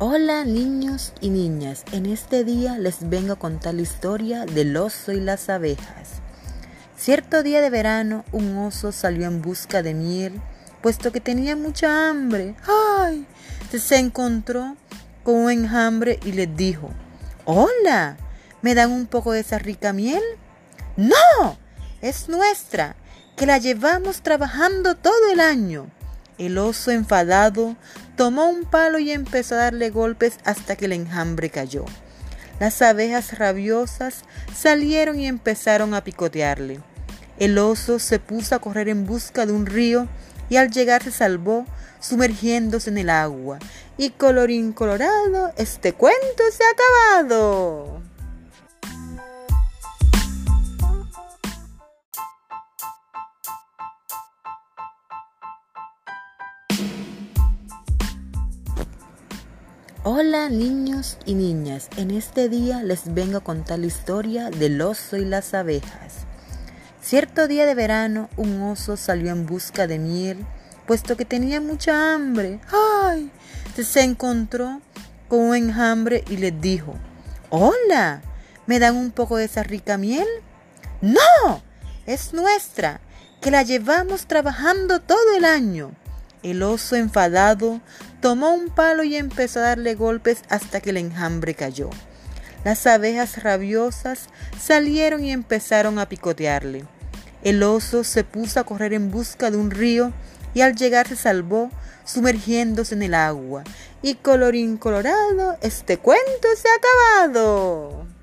Hola niños y niñas, en este día les vengo a contar la historia del oso y las abejas. Cierto día de verano, un oso salió en busca de miel, puesto que tenía mucha hambre. ¡Ay! Se encontró con un enjambre y les dijo, Hola, ¿me dan un poco de esa rica miel? No, es nuestra, que la llevamos trabajando todo el año. El oso enfadado tomó un palo y empezó a darle golpes hasta que el enjambre cayó. Las abejas rabiosas salieron y empezaron a picotearle. El oso se puso a correr en busca de un río y al llegar se salvó sumergiéndose en el agua. Y colorín colorado, este cuento se ha acabado. Hola niños y niñas, en este día les vengo a contar la historia del oso y las abejas. Cierto día de verano, un oso salió en busca de miel, puesto que tenía mucha hambre. ¡Ay! Se encontró con un enjambre y les dijo, Hola, ¿me dan un poco de esa rica miel? No, es nuestra, que la llevamos trabajando todo el año. El oso enfadado tomó un palo y empezó a darle golpes hasta que el enjambre cayó. Las abejas rabiosas salieron y empezaron a picotearle. El oso se puso a correr en busca de un río y al llegar se salvó sumergiéndose en el agua. Y colorín colorado, este cuento se ha acabado.